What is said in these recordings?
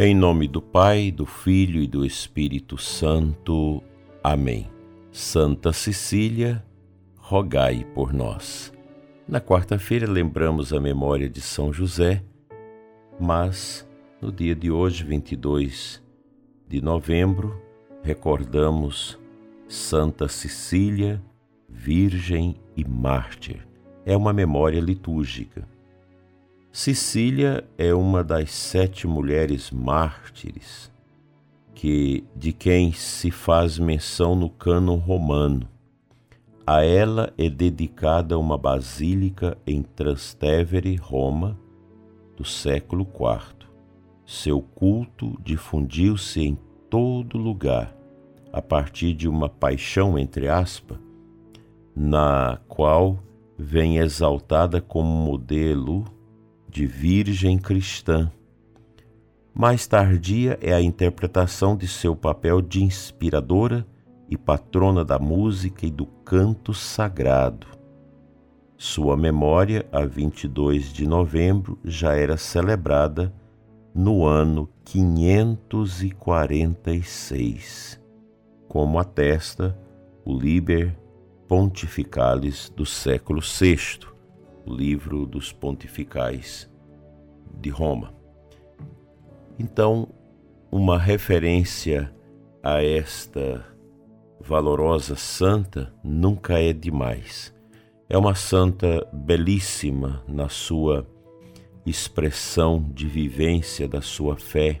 Em nome do Pai, do Filho e do Espírito Santo. Amém. Santa Cecília, rogai por nós. Na quarta-feira lembramos a memória de São José, mas no dia de hoje, 22 de novembro, recordamos Santa Cecília, Virgem e Mártir. É uma memória litúrgica. Cecília é uma das sete mulheres mártires que de quem se faz menção no cânon romano. A ela é dedicada uma basílica em Trastevere, Roma, do século IV. Seu culto difundiu-se em todo lugar, a partir de uma paixão, entre aspas, na qual vem exaltada como modelo de virgem cristã. Mais tardia é a interpretação de seu papel de inspiradora e patrona da música e do canto sagrado. Sua memória, a 22 de novembro, já era celebrada no ano 546, como atesta o Liber Pontificalis do século VI, livro dos pontificais de Roma. Então, uma referência a esta valorosa santa nunca é demais. É uma santa belíssima na sua expressão de vivência da sua fé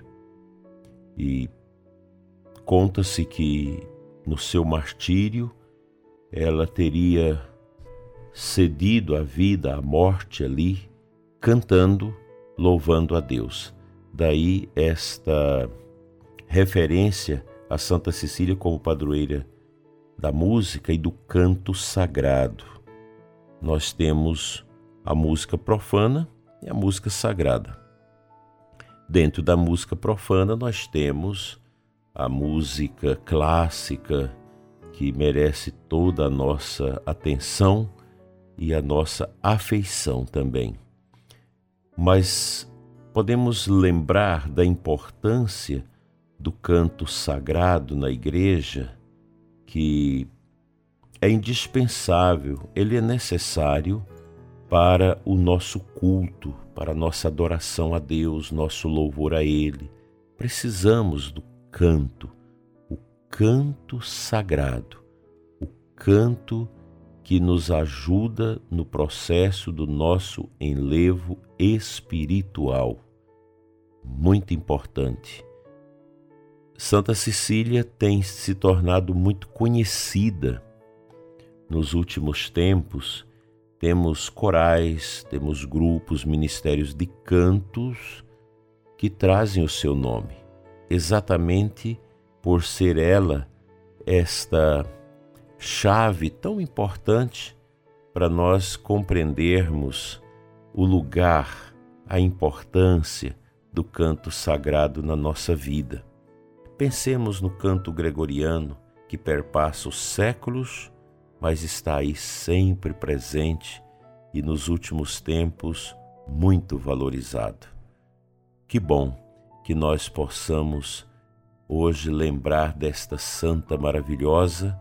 e conta-se que no seu martírio ela teria cedido a vida, a morte ali, cantando, louvando a Deus. Daí esta referência a Santa Cecília como padroeira da música e do canto sagrado. Nós temos a música profana e a música sagrada. Dentro da música profana, nós temos a música clássica, que merece toda a nossa atenção e a nossa afeição também. Mas podemos lembrar da importância do canto sagrado na igreja, que é indispensável, ele é necessário para o nosso culto, para a nossa adoração a Deus, nosso louvor a Ele. Precisamos do canto, o canto sagrado, o canto que nos ajuda no processo do nosso enlevo espiritual. Muito importante. Santa Cecília tem se tornado muito conhecida nos últimos tempos. Temos corais, temos grupos, ministérios de cantos que trazem o seu nome, exatamente por ser ela esta chave tão importante para nós compreendermos o lugar, a importância do canto sagrado na nossa vida. Pensemos no canto gregoriano que perpassa os séculos, mas está aí sempre presente e nos últimos tempos muito valorizado. Que bom que nós possamos hoje lembrar desta santa maravilhosa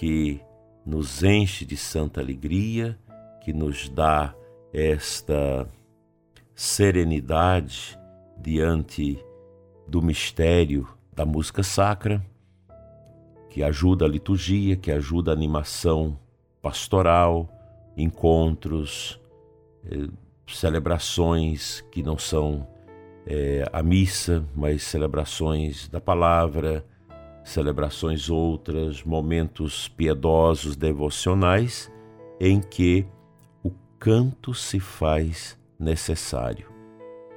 que nos enche de santa alegria, que nos dá esta serenidade diante do mistério da música sacra, que ajuda a liturgia, que ajuda a animação pastoral, encontros, eh, celebrações que não são eh, a missa, mas celebrações da palavra, celebrações outras, momentos piedosos, devocionais, em que o canto se faz necessário.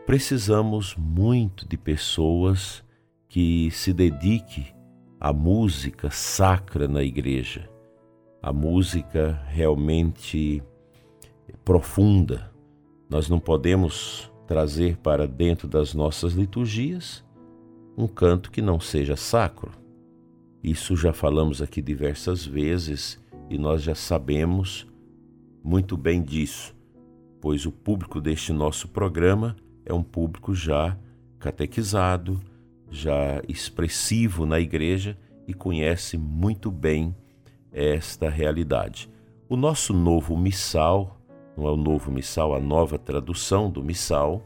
Precisamos muito de pessoas que se dediquem à música sacra na igreja, a música realmente profunda. Nós não podemos trazer para dentro das nossas liturgias um canto que não seja sacro. Isso já falamos aqui diversas vezes e nós já sabemos muito bem disso, pois o público deste nosso programa é um público já catequizado, já expressivo na igreja e conhece muito bem esta realidade. O nosso novo missal, não é o novo missal, a nova tradução do missal,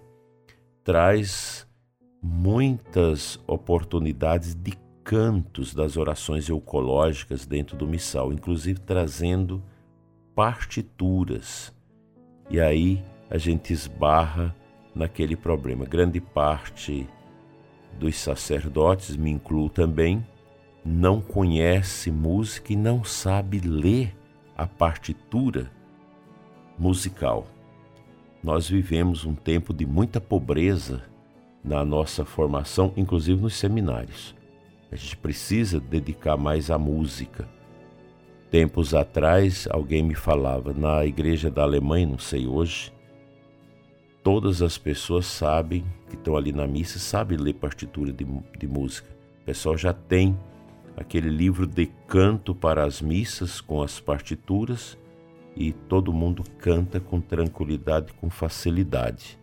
traz muitas oportunidades de cantos das orações eucológicas dentro do missal, inclusive trazendo partituras. E aí a gente esbarra naquele problema. Grande parte dos sacerdotes, me incluo também, não conhece música e não sabe ler a partitura musical. Nós vivemos um tempo de muita pobreza na nossa formação, inclusive nos seminários. A gente precisa dedicar mais à música. Tempos atrás, alguém me falava, na igreja da Alemanha, não sei hoje, todas as pessoas sabem, que estão ali na missa, sabem ler partitura de, de música. O pessoal já tem aquele livro de canto para as missas com as partituras e todo mundo canta com tranquilidade, com facilidade.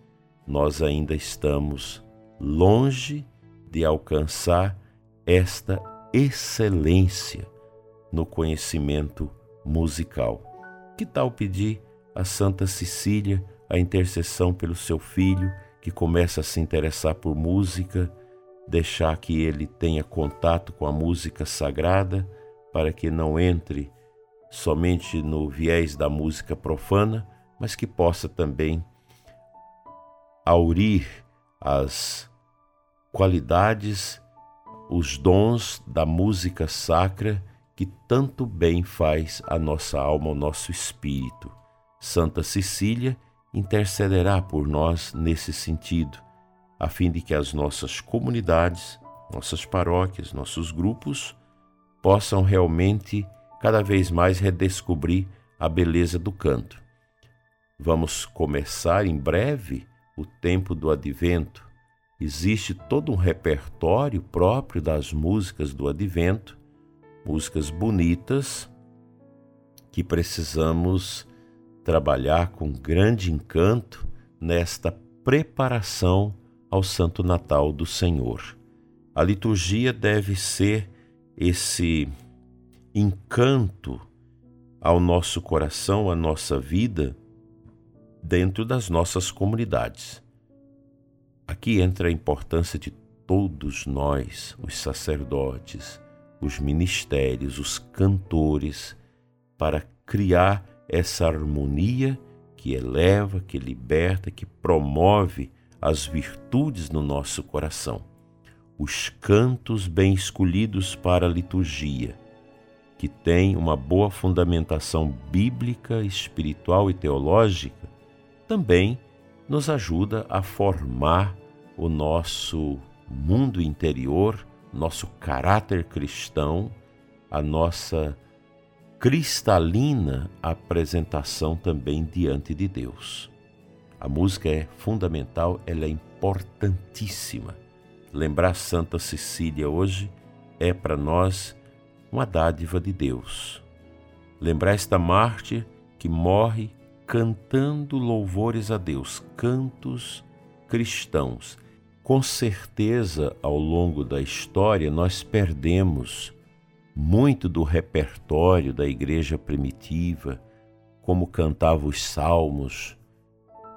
Nós ainda estamos longe de alcançar esta excelência no conhecimento musical. Que tal pedir a Santa Cecília a intercessão pelo seu filho que começa a se interessar por música? deixar que ele tenha contato com a música sagrada, para que não entre somente no viés da música profana, mas que possa também aurir as qualidades, os dons da música sacra que tanto bem faz a nossa alma, ao nosso espírito. Santa Cecília intercederá por nós nesse sentido a fim de que as nossas comunidades, nossas paróquias, nossos grupos possam realmente cada vez mais redescobrir a beleza do canto. Vamos começar em breve o tempo do advento. Existe todo um repertório próprio das músicas do advento, músicas bonitas que precisamos trabalhar com grande encanto nesta preparação ao Santo Natal do Senhor. A liturgia deve ser esse encanto ao nosso coração, à nossa vida, dentro das nossas comunidades. Aqui entra a importância de todos nós, os sacerdotes, os ministérios, os cantores, para criar essa harmonia que eleva, que liberta, que promove as virtudes no nosso coração, os cantos bem escolhidos para a liturgia, que tem uma boa fundamentação bíblica, espiritual e teológica, também nos ajuda a formar o nosso mundo interior, nosso caráter cristão, a nossa cristalina apresentação também diante de Deus. A música é fundamental, ela é importantíssima. Lembrar Santa Cecília hoje é para nós uma dádiva de Deus. Lembrar esta mártir que morre cantando louvores a Deus, cantos cristãos. Com certeza, ao longo da história, nós perdemos muito do repertório da igreja primitiva, como cantava os salmos,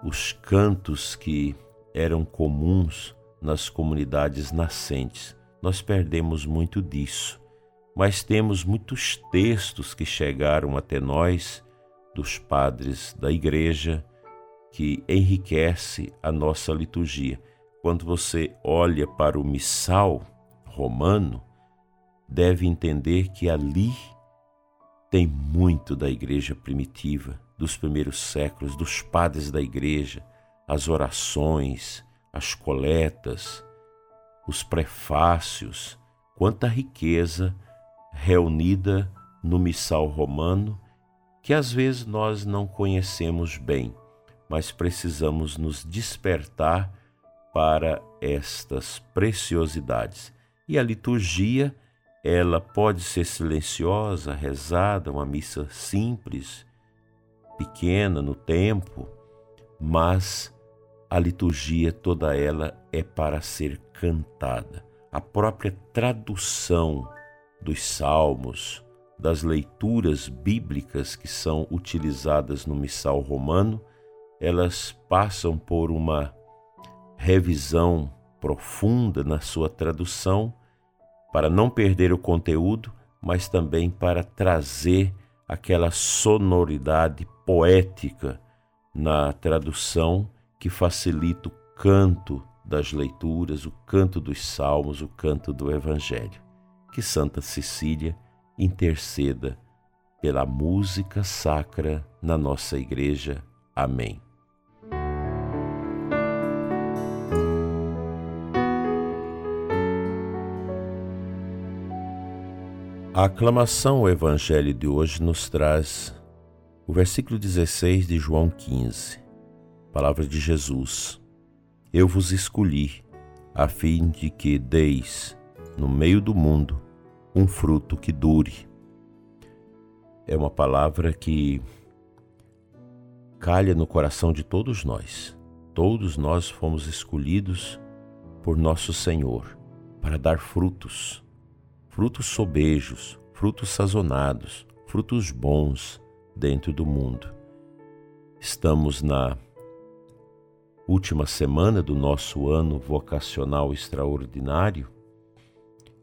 os cantos que eram comuns nas comunidades nascentes. Nós perdemos muito disso, mas temos muitos textos que chegaram até nós dos padres da igreja que enriquece a nossa liturgia. Quando você olha para o missal romano, deve entender que ali tem muito da igreja primitiva dos primeiros séculos, dos padres da igreja, as orações, as coletas, os prefácios, quanta riqueza reunida no missal romano que às vezes nós não conhecemos bem, mas precisamos nos despertar para estas preciosidades. E a liturgia, ela pode ser silenciosa, rezada, uma missa simples, pequena no tempo, mas a liturgia toda ela é para ser cantada. A própria tradução dos salmos, das leituras bíblicas que são utilizadas no missal romano, elas passam por uma revisão profunda na sua tradução para não perder o conteúdo, mas também para trazer aquela sonoridade poética na tradução que facilita o canto das leituras, o canto dos salmos, o canto do Evangelho. Que Santa Cecília interceda pela música sacra na nossa igreja. Amém. A aclamação ao Evangelho de hoje nos traz o versículo 16 de João 15 palavra de Jesus: Eu vos escolhi, a fim de que deis, no meio do mundo, um fruto que dure. É uma palavra que calha no coração de todos nós. Todos nós fomos escolhidos por nosso Senhor para dar frutos, frutos sobejos, frutos sazonados, frutos bons dentro do mundo. Estamos na última semana do nosso ano vocacional extraordinário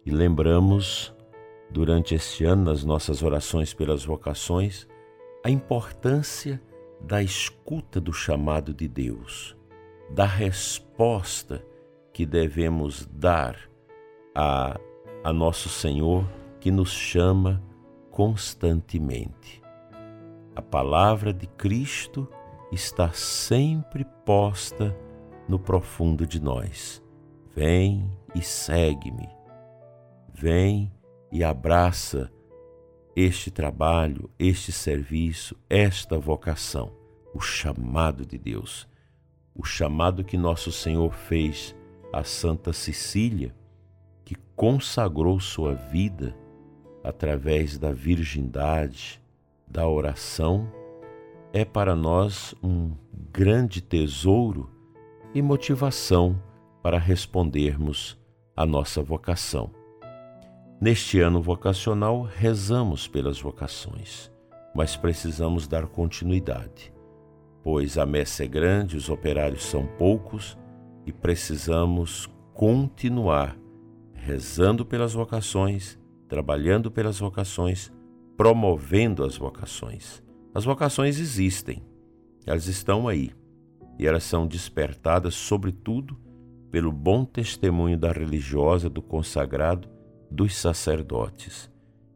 e lembramos durante este ano, nas nossas orações pelas vocações, a importância da escuta do chamado de Deus, da resposta que devemos dar a, a nosso Senhor que nos chama constantemente. A palavra de Cristo está sempre posta no profundo de nós. Vem e segue-me. Vem e abraça este trabalho, este serviço, esta vocação, o chamado de Deus, o chamado que nosso Senhor fez a Santa Cecília, que consagrou sua vida através da virgindade, da oração é para nós um grande tesouro e motivação para respondermos à nossa vocação. Neste ano vocacional, rezamos pelas vocações, mas precisamos dar continuidade, pois a messe é grande, os operários são poucos e precisamos continuar rezando pelas vocações, trabalhando pelas vocações, promovendo as vocações. As vocações existem, elas estão aí e elas são despertadas, sobretudo, pelo bom testemunho da religiosa, do consagrado, dos sacerdotes.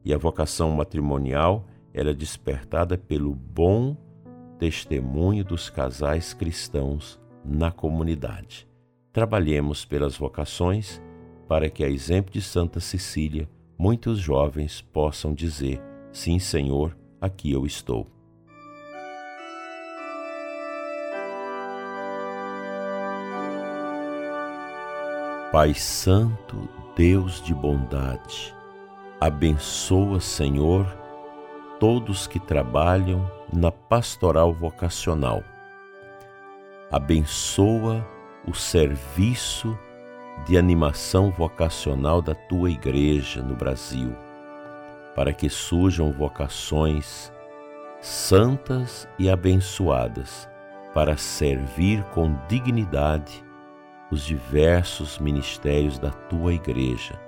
E a vocação matrimonial era é despertada pelo bom testemunho dos casais cristãos na comunidade. Trabalhemos pelas vocações para que, a exemplo de Santa Cecília, muitos jovens possam dizer: Sim, Senhor, aqui eu estou. Pai Santo, Deus de bondade, abençoa, Senhor, todos que trabalham na pastoral vocacional. Abençoa o serviço de animação vocacional da tua igreja no Brasil, para que surjam vocações santas e abençoadas para servir com dignidade os diversos ministérios da tua igreja.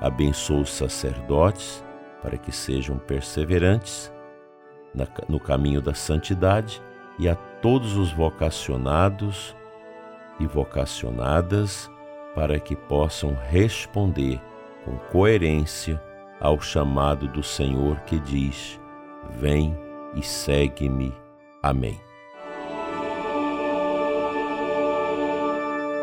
Abençoa os sacerdotes para que sejam perseverantes no caminho da santidade e a todos os vocacionados e vocacionadas para que possam responder com coerência ao chamado do Senhor que diz: Vem e segue-me. Amém.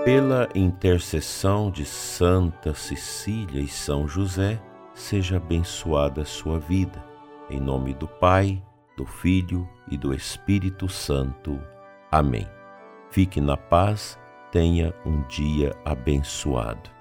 Pela intercessão de Santa Cecília e São José, seja abençoada a sua vida. Em nome do Pai, do Filho e do Espírito Santo. Amém. Fique na paz, tenha um dia abençoado.